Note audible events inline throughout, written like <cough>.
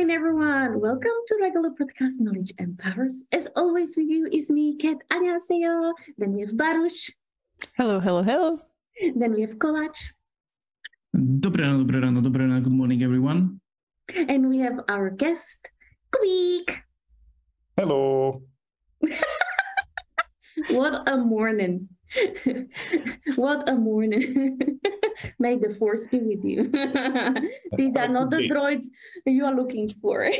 morning, everyone. Welcome to regular podcast Knowledge Empowers. As always, with you is me, Kat Annyeonghaseyo. Then we have Barush. Hello, hello, hello. Then we have Kolach. Dobre rano, dobre rano, dobre rano. Good morning, everyone. And we have our guest, Quick. Hello. <laughs> what a morning. <laughs> what a morning. <laughs> May the force be with you. <laughs> These are not the droids you are looking for.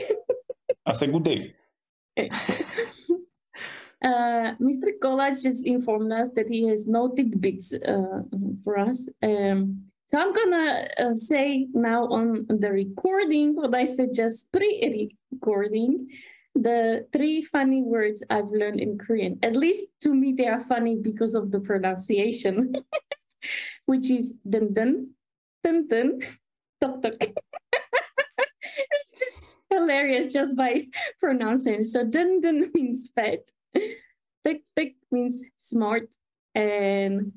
That's a good day. Uh, Mr. Kolach just informed us that he has no tidbits uh, for us. Um, so I'm gonna uh, say now on the recording what I suggest pre-recording the three funny words I've learned in Korean. At least to me, they are funny because of the pronunciation, <laughs> which is dun dun, dun dun, tok tok. <laughs> it's just hilarious just by <laughs> pronouncing. So dun dun means fat, tik tik means smart, and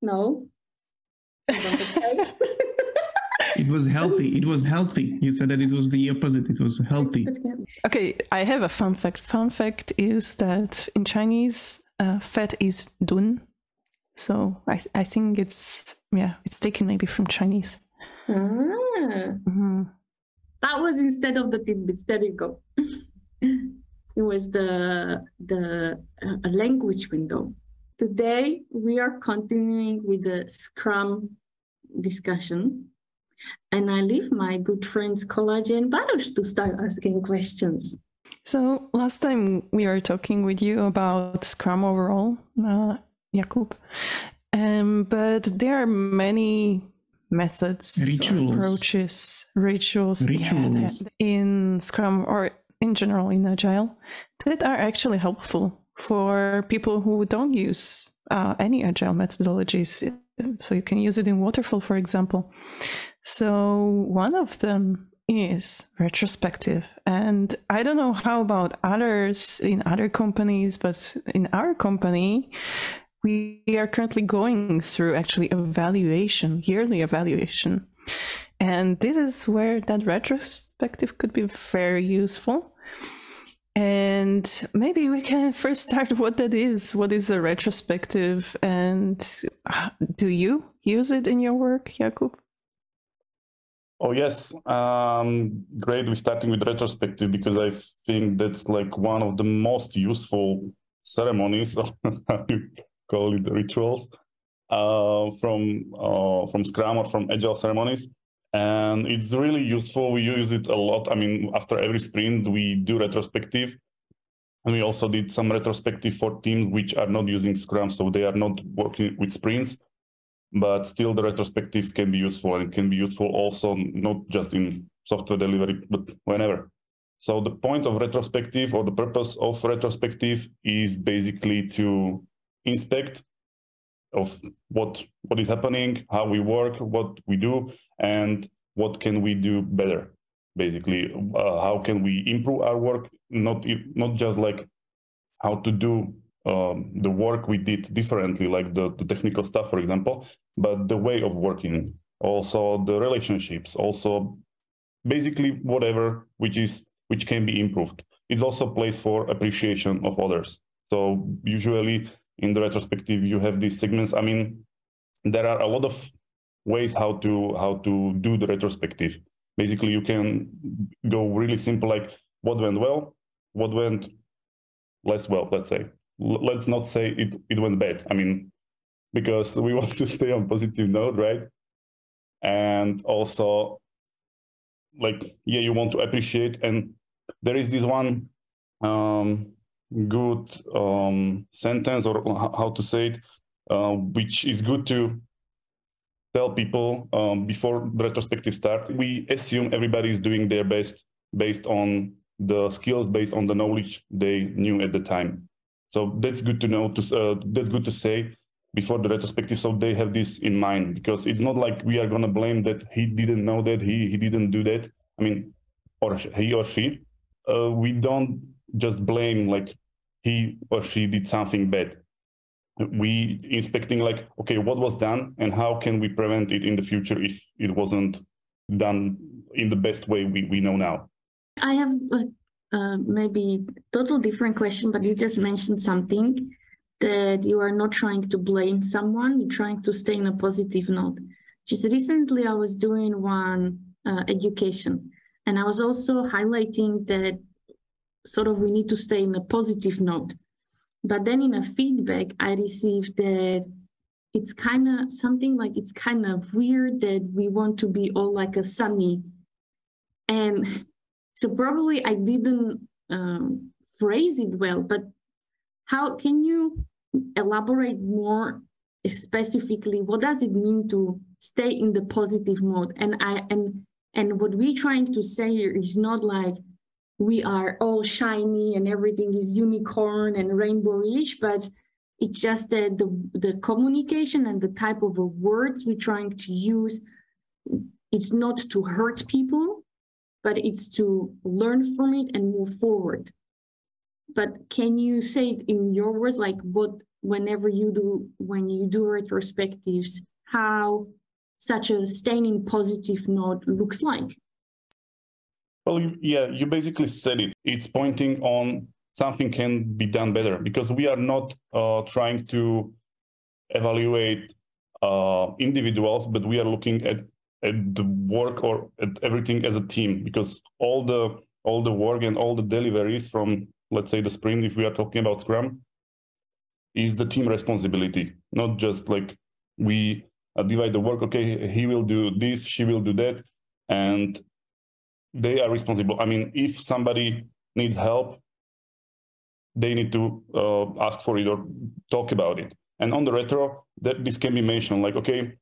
no. It was healthy. It was healthy. You said that it was the opposite. It was healthy. Okay, I have a fun fact. Fun fact is that in Chinese, uh, fat is dun. So I, I think it's yeah, it's taken maybe from Chinese. Ah, mm-hmm. That was instead of the tidbits. There you go. <laughs> it was the the uh, language window. Today we are continuing with the Scrum discussion. And I leave my good friends Kolach and Baruch to start asking questions. So last time we were talking with you about Scrum overall, uh, Jakub, um, but there are many methods, rituals, approaches, rituals, rituals. Yeah, in Scrum or in general in Agile that are actually helpful for people who don't use uh, any Agile methodologies so you can use it in waterfall, for example. So one of them is retrospective. And I don't know how about others in other companies, but in our company, we are currently going through actually evaluation, yearly evaluation. And this is where that retrospective could be very useful. And maybe we can <laughs> first start what that is. What is a retrospective? And uh, do you use it in your work, Jakub? Oh, yes. Um, great. We're starting with retrospective because I think that's like one of the most useful ceremonies, or <laughs> you call it, rituals, uh, from, uh, from Scrum or from Agile ceremonies and it's really useful. We use it a lot. I mean, after every sprint, we do retrospective. And we also did some retrospective for teams which are not using Scrum, so they are not working with sprints. But still, the retrospective can be useful and can be useful also not just in software delivery, but whenever. So the point of retrospective or the purpose of retrospective is basically to inspect of what what is happening, how we work, what we do, and what can we do better. Basically, uh, how can we improve our work? Not not just like how to do um, the work we did differently, like the, the technical stuff, for example, but the way of working, also the relationships, also basically whatever which is which can be improved. It's also a place for appreciation of others. So usually in the retrospective you have these segments i mean there are a lot of ways how to how to do the retrospective basically you can go really simple like what went well what went less well let's say let's not say it it went bad i mean because we <laughs> want to stay on positive note right and also like yeah you want to appreciate and there is this one um good um, sentence or how to say it, uh, which is good to tell people um, before the retrospective starts. We assume everybody is doing their best based on the skills, based on the knowledge they knew at the time. So that's good to know. To uh, that's good to say before the retrospective, so they have this in mind because it's not like we are gonna blame that he didn't know that he he didn't do that. I mean, or he or she. Uh, we don't just blame like he or she did something bad we inspecting like okay what was done and how can we prevent it in the future if it wasn't done in the best way we, we know now. I have uh, maybe total different question, but you just mentioned something that you are not trying to blame someone, you're trying to stay in a positive note. Just recently, I was doing one uh, education, and I was also highlighting that sort of we need to stay in a positive note. But then in a feedback, I received that it's kind of something like it's kind of weird that we want to be all like a sunny. And so probably I didn't um, phrase it well, but how can you elaborate more specifically? What does it mean to stay in the positive mode? And i and and what we're trying to say here is not like we are all shiny and everything is unicorn and rainbowish but it's just that the the communication and the type of words we're trying to use it's not to hurt people but it's to learn from it and move forward. But can you say it in your words like what whenever you do when you do retrospectives how such a staying positive note looks like? Well yeah you basically said it. It's pointing on something can be done better because we are not uh, trying to evaluate uh, individuals but we are looking at at the work or at everything as a team because all the all the work and all the deliveries from let's say the sprint, if we are talking about Scrum, is the team responsibility, not just like we uh, divide the work. Okay, he will do this, she will do that, and they are responsible. I mean, if somebody needs help, they need to uh, ask for it or talk about it. And on the retro, that this can be mentioned like, okay,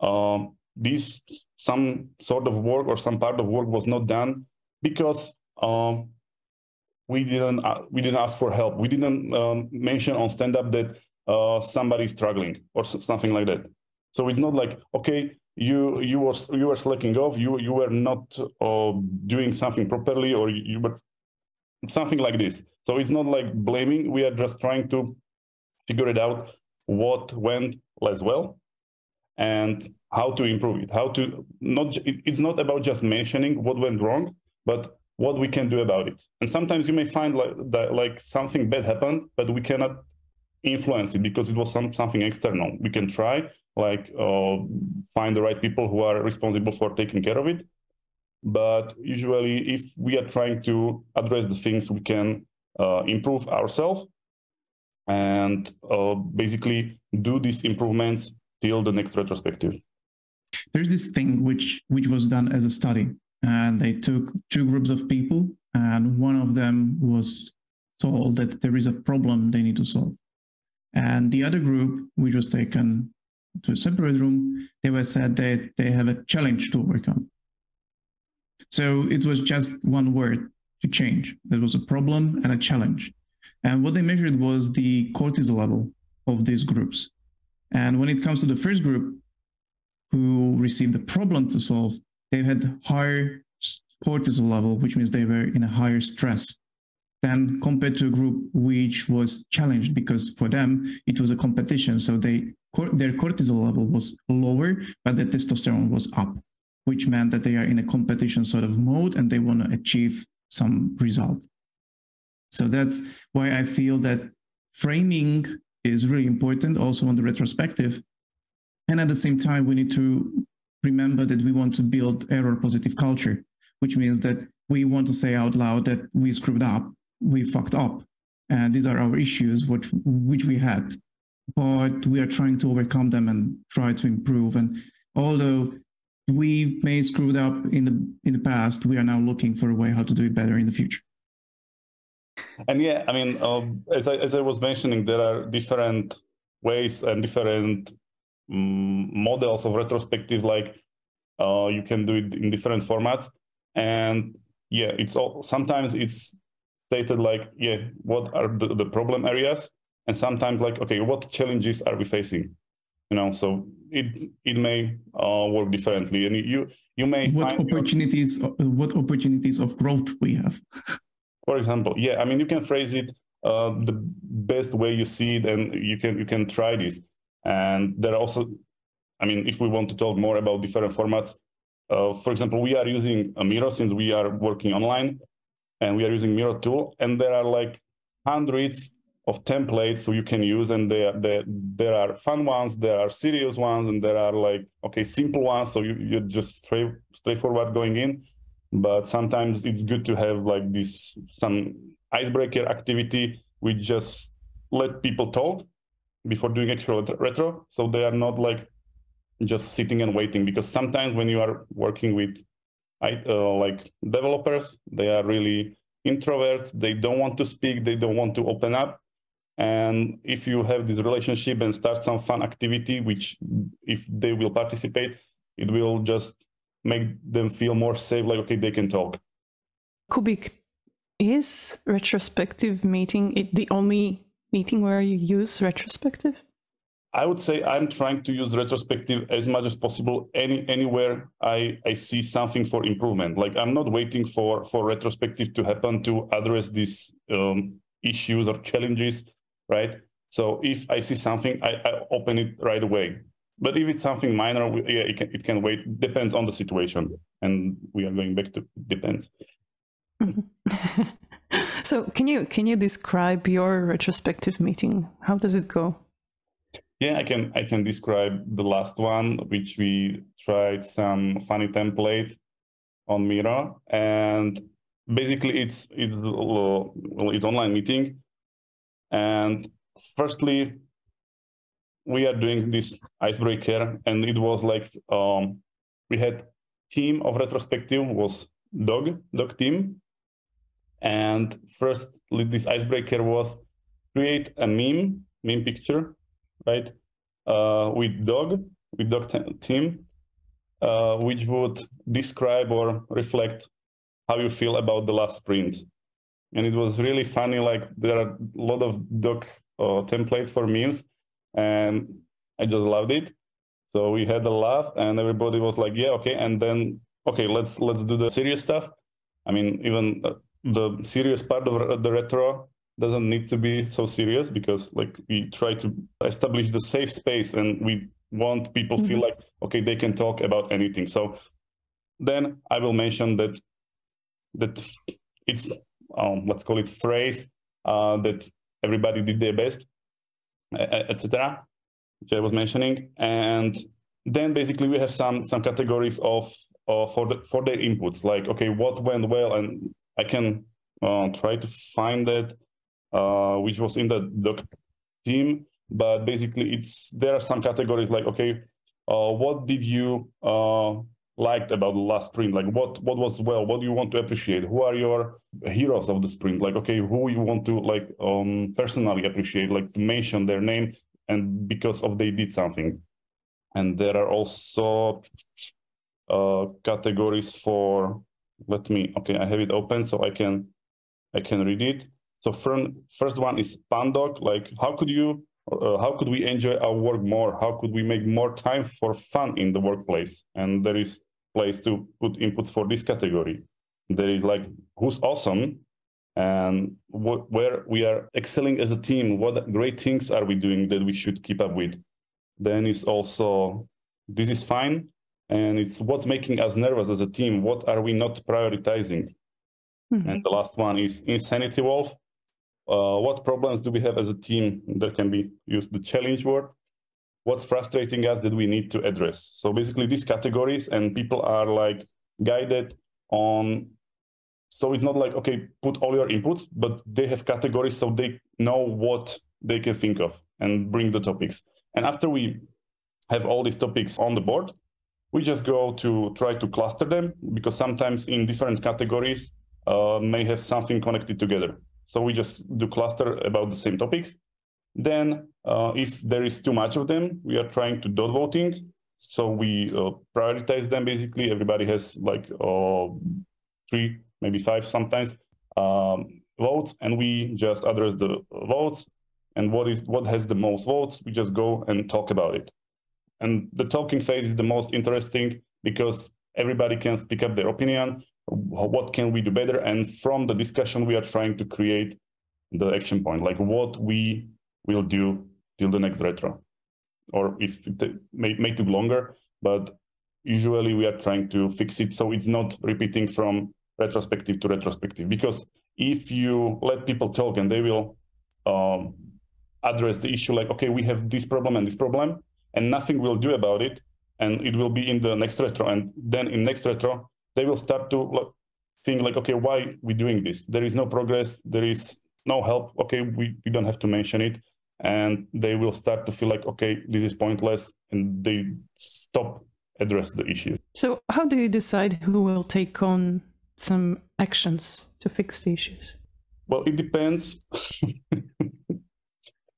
uh, this some sort of work or some part of work was not done because um, we didn't uh, we didn't ask for help. We didn't um, mention on stand up that uh, somebody is struggling or something like that. So it's not like okay, you you were you were slacking off, you you were not uh, doing something properly, or you were something like this. So it's not like blaming. We are just trying to figure it out what went less well and how to improve it. How to not it's not about just mentioning what went wrong, but what we can do about it. And sometimes you may find like that, like something bad happened, but we cannot influence it because it was some something external. We can try like uh, find the right people who are responsible for taking care of it. But usually, if we are trying to address the things, we can uh, improve ourselves and uh, basically do these improvements till the next retrospective. There's this thing which which was done as a study and they took two groups of people and one of them was told that there is a problem they need to solve. And the other group which was taken to a separate room they were said that they have a challenge to overcome. So it was just one word to change. There was a problem and a challenge. And what they measured was the cortisol level of these groups and when it comes to the first group who received the problem to solve they had higher cortisol level, which means they were in a higher stress than compared to a group which was challenged because for them it was a competition. So they their cortisol level was lower, but their testosterone was up, which meant that they are in a competition sort of mode and they want to achieve some result. So that's why I feel that framing is really important also on the retrospective. And at the same time, we need to remember that we want to build error positive culture, which means that we want to say out loud that we screwed up, we fucked up, and these are our issues which which we had, but we are trying to overcome them and try to improve. And although we may screwed up in the in the past, we are now looking for a way how to do it better in the future. And yeah, I mean, um, as I as I was mentioning, there are different ways and different um, models of retrospectives like uh, you can do it in different formats. And yeah it's all sometimes it's stated like yeah what are the, the problem areas? And sometimes like okay what challenges are we facing? You know so it it may uh, work differently. And you you may what opportunities your... What opportunities of growth we have <laughs> for example yeah i mean you can phrase it uh, the best way you see it and you can you can try this and there are also, I mean, if we want to talk more about different formats, uh, for example, we are using a Miro since we are working online and we are using Miro tool and there are like hundreds of templates so you can use and there, there, there are fun ones, there are serious ones and there are like, okay, simple ones. So you, you're just straight, straightforward going in. But sometimes it's good to have like this, some icebreaker activity which just let people talk before doing actual retro. So they are not like just sitting and waiting because sometimes when you are working with uh, like developers, they are really introverts. They don't want to speak. They don't want to open up. And if you have this relationship and start some fun activity, which if they will participate, it will just make them feel more safe. Like okay, they can talk. Kubik, is retrospective meeting it the only meeting where you use retrospective? I would say I'm trying to use retrospective as much as possible any anywhere I, I see something for improvement. Like I'm not waiting for for retrospective to happen to address these um, issues or challenges, right? So if I see something, I, I open it right away. But if it's something minor, yeah, it can, it can wait. Depends on the situation, and we are going back to depends. Mm-hmm. <laughs> so can you can you describe your retrospective meeting? How does it go? Yeah, I can I can describe the last one, which we tried some funny template on Miro, and basically it's it's well, it's online meeting, and firstly we are doing this icebreaker, and it was like um, we had team of retrospective was dog dog team, and first this icebreaker was create a meme meme picture right? Uh, with dog, with dog team, uh, which would describe or reflect how you feel about the last sprint. And it was really funny. Like there are a lot of dog uh, templates for memes, and I just loved it. So we had a laugh, and everybody was like, "Yeah, okay." And then, okay, let's let's do the serious stuff. I mean, even uh, the serious part of the retro doesn't need to be so serious because like we try to establish the safe space and we want people mm-hmm. feel like okay they can talk about anything so then i will mention that that it's um, let's call it phrase uh, that everybody did their best etc which i was mentioning and then basically we have some some categories of for the for their inputs like okay what went well and i can uh, try to find that uh, which was in the doc team. But basically, it's there are some categories like okay, uh, what did you uh, liked about the last sprint? Like what what was well? What do you want to appreciate? Who are your heroes of the sprint? Like okay, who you want to like um, personally appreciate? Like to mention their name and because of they did something. And there are also uh, categories for. Let me. Okay, I have it open so I can I can read it. So from, first one is pandoc like how could you, uh, how could we enjoy our work more? How could we make more time for fun in the workplace? And there is place to put inputs for this category. There is like who's awesome and wh- where we are excelling as a team. What great things are we doing that we should keep up with? Then it's also this is fine, and it's what's making us nervous as a team. What are we not prioritizing? Mm-hmm. And the last one is Insanity Wolf uh, what problems do we have as a team that can be used the challenge word what's frustrating us that we need to address so basically these categories and people are like guided on so it's not like okay put all your inputs but they have categories so they know what they can think of and bring the topics and after we have all these topics on the board we just go to try to cluster them because sometimes in different categories uh, may have something connected together so we just do cluster about the same topics. Then uh, if there is too much of them, we are trying to dot voting. So we uh, prioritize them basically. Everybody has like uh, three, maybe five sometimes um, votes, and we just address the votes. And what is what has the most votes? We just go and talk about it. And the talking phase is the most interesting because everybody can speak up their opinion what can we do better and from the discussion we are trying to create the action point like what we will do till the next retro or if it may, may take longer but usually we are trying to fix it so it's not repeating from retrospective to retrospective. Because if you let people talk and they will um, address the issue like, okay, we have this problem and this problem, and nothing will do about it, and it will be in the next retro, and then in next retro they will start to think like, okay, why we doing this? There is no progress, there is no help. Okay, we, we don't have to mention it, and they will start to feel like, okay, this is pointless, and they stop address the issue. So, how do you decide who will take on some actions to fix the issues? Well, it depends. <laughs>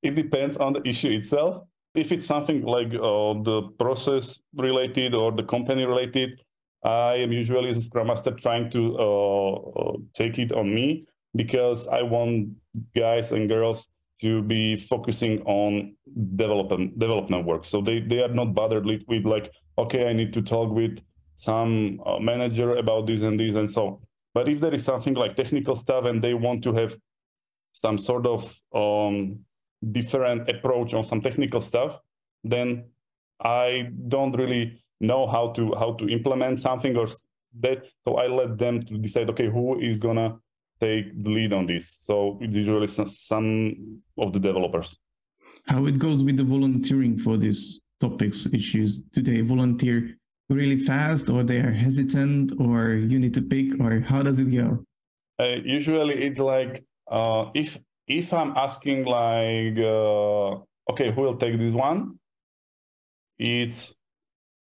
it depends on the issue itself. If it's something like uh, the process related or the company related, I am usually as a Scrum Master trying to uh, uh, take it on me because I want guys and girls to be focusing on development development work. So they, they are not bothered with, like, okay, I need to talk with some uh, manager about this and this and so. on. But if there is something like technical stuff and they want to have some sort of um, different approach on some technical stuff, then I don't really know how to how to implement something or that. So I let them to decide. Okay, who is gonna take the lead on this? So it's usually some, some of the developers. How it goes with the volunteering for these topics issues? Do they volunteer really fast or they are hesitant or you need to pick or how does it go uh, usually it's like uh, if if i'm asking like uh, okay who will take this one it's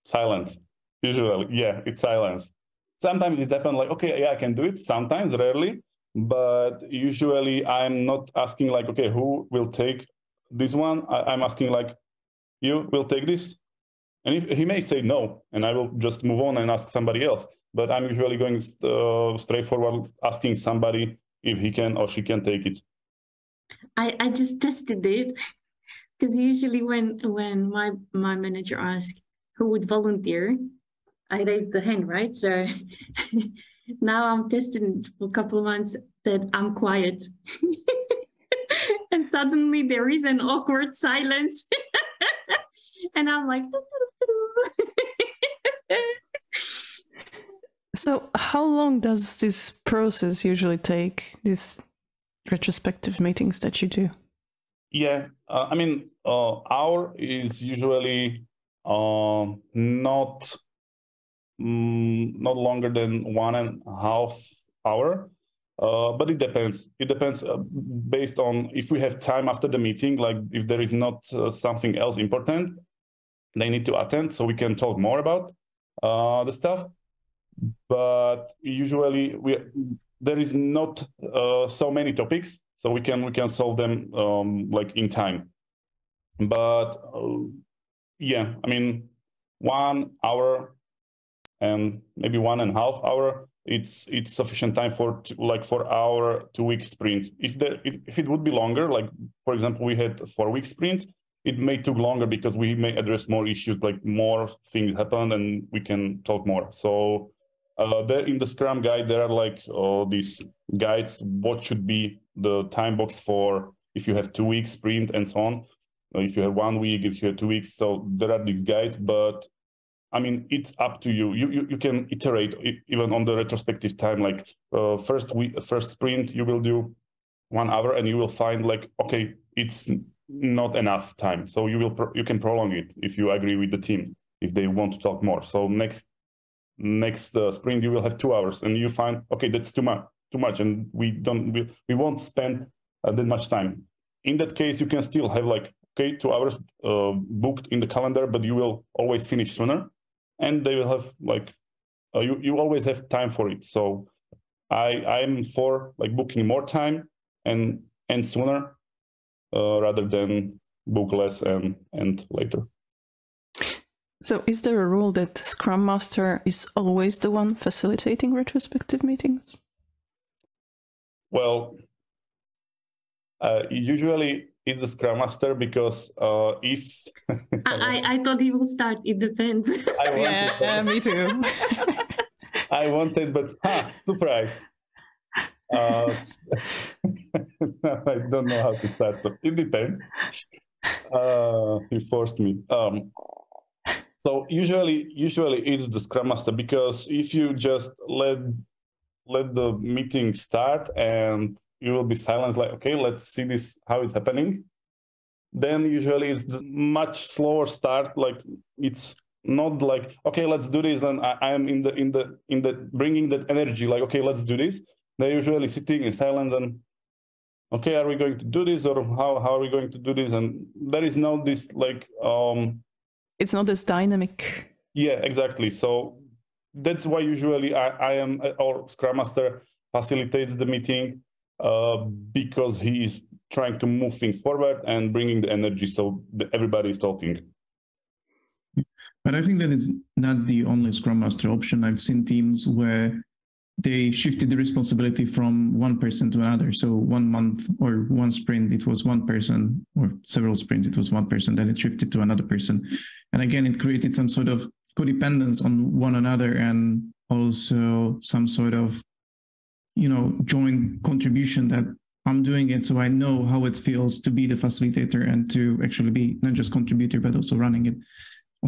silence usually yeah it's silence sometimes it happens like okay yeah i can do it sometimes rarely but usually i'm not asking like okay who will take this one I, i'm asking like you will take this and if, he may say no, and I will just move on and ask somebody else. But I'm usually going uh, straightforward, asking somebody if he can or she can take it. I, I just tested it because usually when when my my manager asks who would volunteer, I raise the hand, right? So <laughs> now I'm testing for a couple of months that I'm quiet. <laughs> and suddenly there is an awkward silence. <laughs> and I'm like, <laughs> so, how long does this process usually take? These retrospective meetings that you do? Yeah, uh, I mean, uh, our is usually uh, not mm, not longer than one and a half hour. Uh, but it depends. It depends uh, based on if we have time after the meeting, like if there is not uh, something else important, they need to attend so we can talk more about uh, the stuff. But usually we there is not uh, so many topics, so we can we can solve them um, like in time. But uh, yeah, I mean, one hour and maybe one and a half hour it's it's sufficient time for like for our two week sprint if there if it would be longer like for example we had four week sprints it may took longer because we may address more issues, like more things happen, and we can talk more. So uh, there in the Scrum guide, there are like uh, these guides. What should be the time box for if you have two weeks sprint and so on. If you have one week, if you have two weeks, so there are these guides. But I mean, it's up to you. You you, you can iterate even on the retrospective time. Like uh, first week, first sprint, you will do one hour, and you will find like okay, it's not enough time. So you will pro- you can prolong it if you agree with the team if they want to talk more. So next next uh, sprint you will have two hours, and you find okay that's too much too much, and we don't we, we won't spend uh, that much time. In that case, you can still have like okay two hours uh, booked in the calendar, but you will always finish sooner, and they will have like uh, you you always have time for it. So I I'm for like booking more time and and sooner uh, rather than book less and and later. So, is there a rule that Scrum Master is always the one facilitating retrospective meetings? Well, uh, usually it's the Scrum Master because uh, if I, I thought he will start. It depends. <laughs> I yeah, yeah, me too. <laughs> I wanted, but huh, surprise. Uh, <laughs> I don't know how to start. So it depends. Uh, he forced me. Um, So usually, usually it's the Scrum Master because if you just let let the meeting start and you will be silent, like okay, let's see this how it's happening. Then usually it's much slower start. Like it's not like okay, let's do this. Then I, am in the in the in the bringing that energy. Like okay, let's do this. They're usually sitting in silence and okay, are we going to do this or how how are we going to do this? And there is no this like um it's not as dynamic. Yeah, exactly. So that's why usually I, I am or Scrum Master facilitates the meeting uh, because he is trying to move things forward and bringing the energy so everybody is talking. But I think that it's not the only Scrum Master option. I've seen teams where they shifted the responsibility from one person to another. So one month or one sprint, it was one person, or several sprints, it was one person. Then it shifted to another person, and again, it created some sort of codependence on one another, and also some sort of, you know, joint contribution that I'm doing it so I know how it feels to be the facilitator and to actually be not just contributor but also running it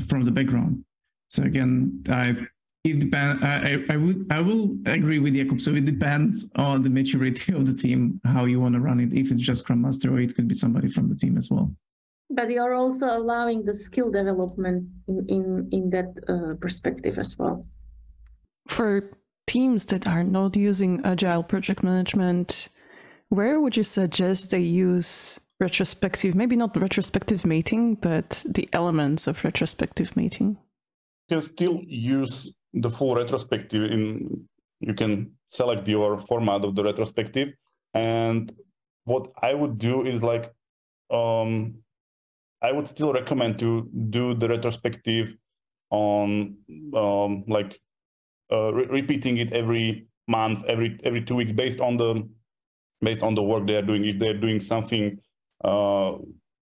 from the background. So again, I've it depends. I, I would I will agree with Jakub. So it depends on the maturity <laughs> of the team, how you want to run it. If it's just Scrum Master, or it could be somebody from the team as well. But you're also allowing the skill development in in, in that uh, perspective as well. For teams that are not using agile project management, where would you suggest they use retrospective? Maybe not retrospective meeting, but the elements of retrospective meeting. You can still use the full retrospective in you can select your format of the retrospective and what i would do is like um i would still recommend to do the retrospective on um like re- repeating it every month every every two weeks based on the based on the work they are doing. If they're doing something uh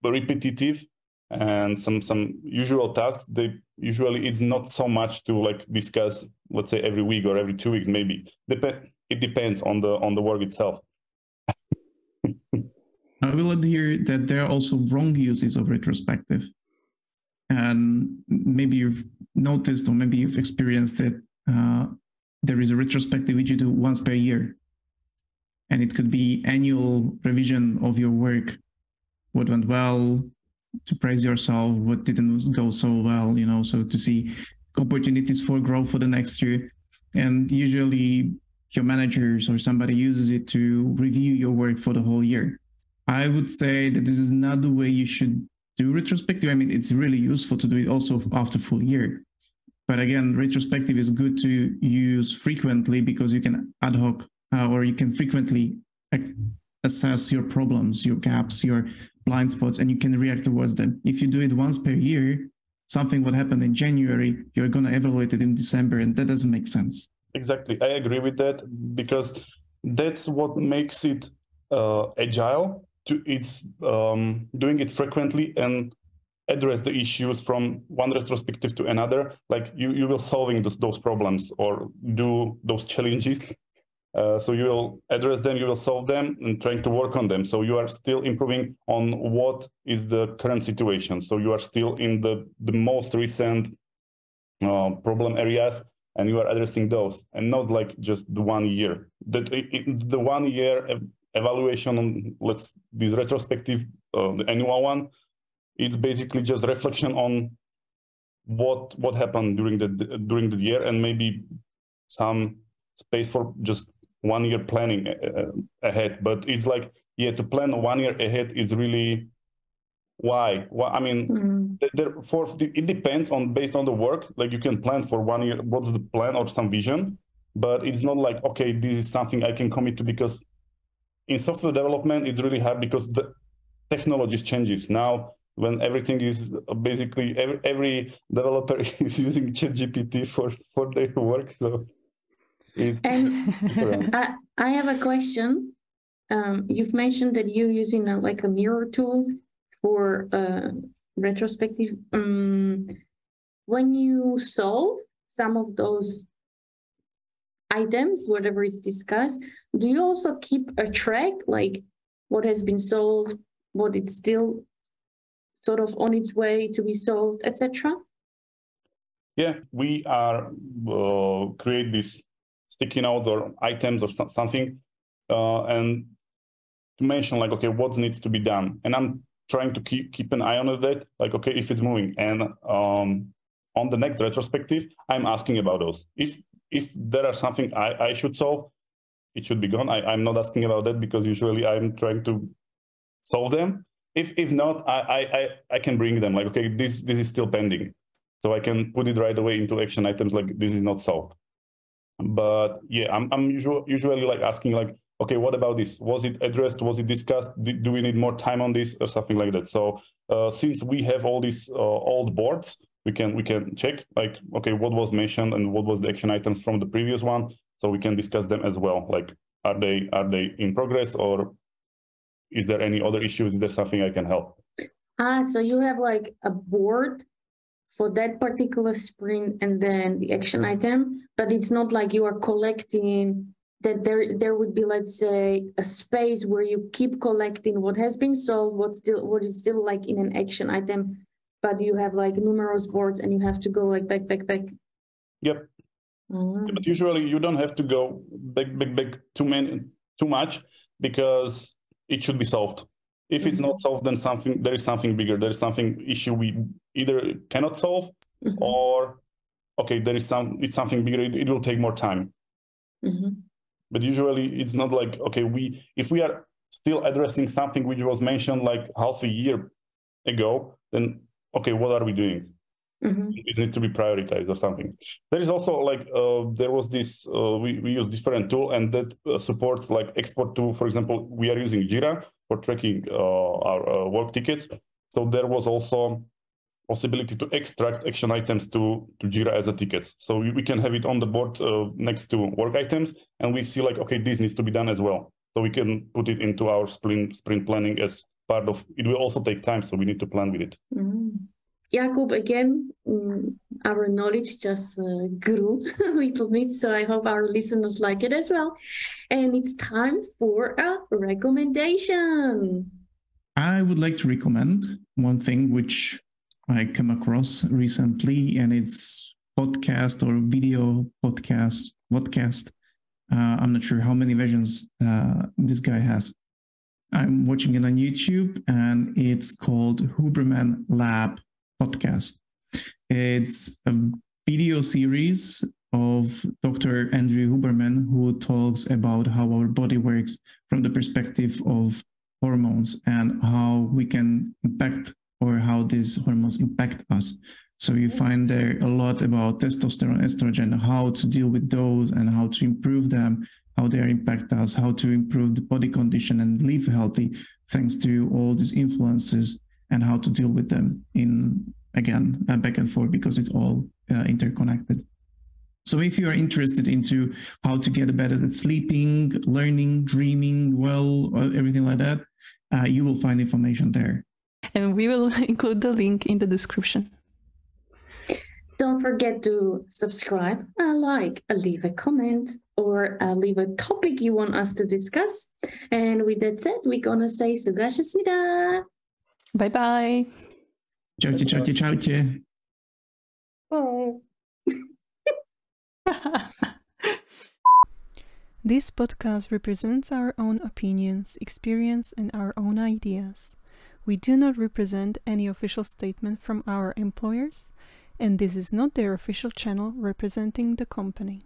repetitive and some some usual tasks they usually it's not so much to like discuss let's say every week or every two weeks maybe. Dep- it depends on the on the work itself. <laughs> I will add here that there are also wrong uses of retrospective. And maybe you've noticed or maybe you've experienced it uh, there is a retrospective which you do once per year. And it could be annual revision of your work. What went well to praise yourself what didn't go so well you know so to see opportunities for growth for the next year. And usually your managers or somebody uses it to review your work for the whole year. I would say that this is not the way you should do retrospective. I mean it's really useful to do it also after full year but again retrospective is good to use frequently because you can ad hoc uh, or you can frequently assess your problems your gaps your blind spots and you can react towards them. If you do it once per year, something would happen in January, you're going to evaluate it in December, and that doesn't make sense. Exactly. I agree with that because that's what makes it uh, agile. To, it's um, doing it frequently and address the issues from one retrospective to another like you, you will solving those, those problems or do those challenges uh, so you will address them, you will solve them, and trying to work on them. So you are still improving on what is the current situation. So you are still in the the most recent uh, problem areas, and you are addressing those, and not like just the one year. That the one year evaluation on let's this retrospective, uh, the annual one, it's basically just reflection on what what happened during the during the year, and maybe some space for just one year planning uh, uh, ahead. But it's like yeah to plan one year ahead is really why? Well i mean mm. it depends on based on the work. Like you can plan for one year what's the plan or some vision but it's not like okay this is something i can commit to because in software development it's really hard because the technology changes. Now when everything is basically every, every developer <laughs> is using ChatGPT for for their work so and <laughs> I, I have a question. Um, you've mentioned that you're using a, like a Miro tool for uh, retrospective. Um, when you solve some of those items, whatever it's discussed, do you also keep a track, like what has been solved, what it's still sort of on its way to be solved, etc.? yeah, we are uh, create these sticky notes or items or something, uh, and to mention like, okay, what needs to be done, and I'm trying to keep keep an eye on that, like, okay, if it's moving, and um, on the next retrospective, I'm asking about those. If if there are something I, I should solve, it should be gone. I, I'm not asking about that because usually I'm trying to solve them. If if not, I I I, can bring them like, okay, this this is still pending so I can put it right away into action items like this is not solved. But yeah, I'm I'm usually usually like asking like, okay, what about this? Was it addressed? Was it discussed? Do, do we need more time on this or something like that? So uh, since we have all these uh, old boards, we can we can check like, okay, what was mentioned and what was the action items from the previous one, so we can discuss them as well. Like, are they are they in progress or is there any other issues? Is there something I can help? Ah, so you have like a board for that particular sprint and then the action item, but it's not like you are collecting that there there would be let's say a space where you keep collecting what has been solved, what still what is still like in an action item, but you have like numerous boards and you have to go like back back back. Yep. Ah, But usually you don't have to go back, back, back too many, too much because it should be solved. If it's not solved, then something there is something bigger. There is something issue we either cannot solve mhm, or okay, there is some it's something bigger. It, it will take more time. mhm. But usually it's not like okay, we if we are still addressing something which was mentioned like half a year ago, then okay, what are we doing? Mhm. it needs to be prioritized or something. There is also like uh, there was this uh, we we use different tool and that uh, supports like export to for example we are using Jira for tracking uh, our uh, work tickets. So there was also possibility to extract action items to to Jira as a ticket. So we, we can have it on the board uh, next to work items and we see like okay this needs to be done as well. So we can put it into our sprint sprint planning as part of it will also take time so we need to plan with it. Mm. Jakub, again, mm, our knowledge just uh, grew <laughs> a little bit, so I hope our listeners like it as well. And it's time for a recommendation. I would like to recommend one thing which I came across recently, and it's podcast or video podcast. Podcast. Uh, I'm not sure how many versions uh, this guy has. I'm watching it on YouTube, and it's called Huberman Lab Podcast. It's a video series of Dr. Andrew Huberman who talks about how our body works from the perspective of hormones and how we can impact or how these hormones impact us. So you find there a lot about testosterone, estrogen, how to deal with those and how to improve them, how they impact us, how to improve the body condition and live healthy thanks to all these influences and how to deal with them in again uh, back and forth because it's all uh, interconnected. So if you are interested into how to get better at sleeping learning dreaming well everything like that uh, you will find information there. And we will <laughs> include the link in the description. Don't forget to subscribe a like a leave a comment or uh, leave a topic you want us to discuss. And with that said we're gonna say sugashasida Bye bye. Čaute, čaute, čaute. <laughs> This podcast represents our own opinions, experience, and our own ideas. We do not represent any official statement from our employers, and this is not their official channel representing the company.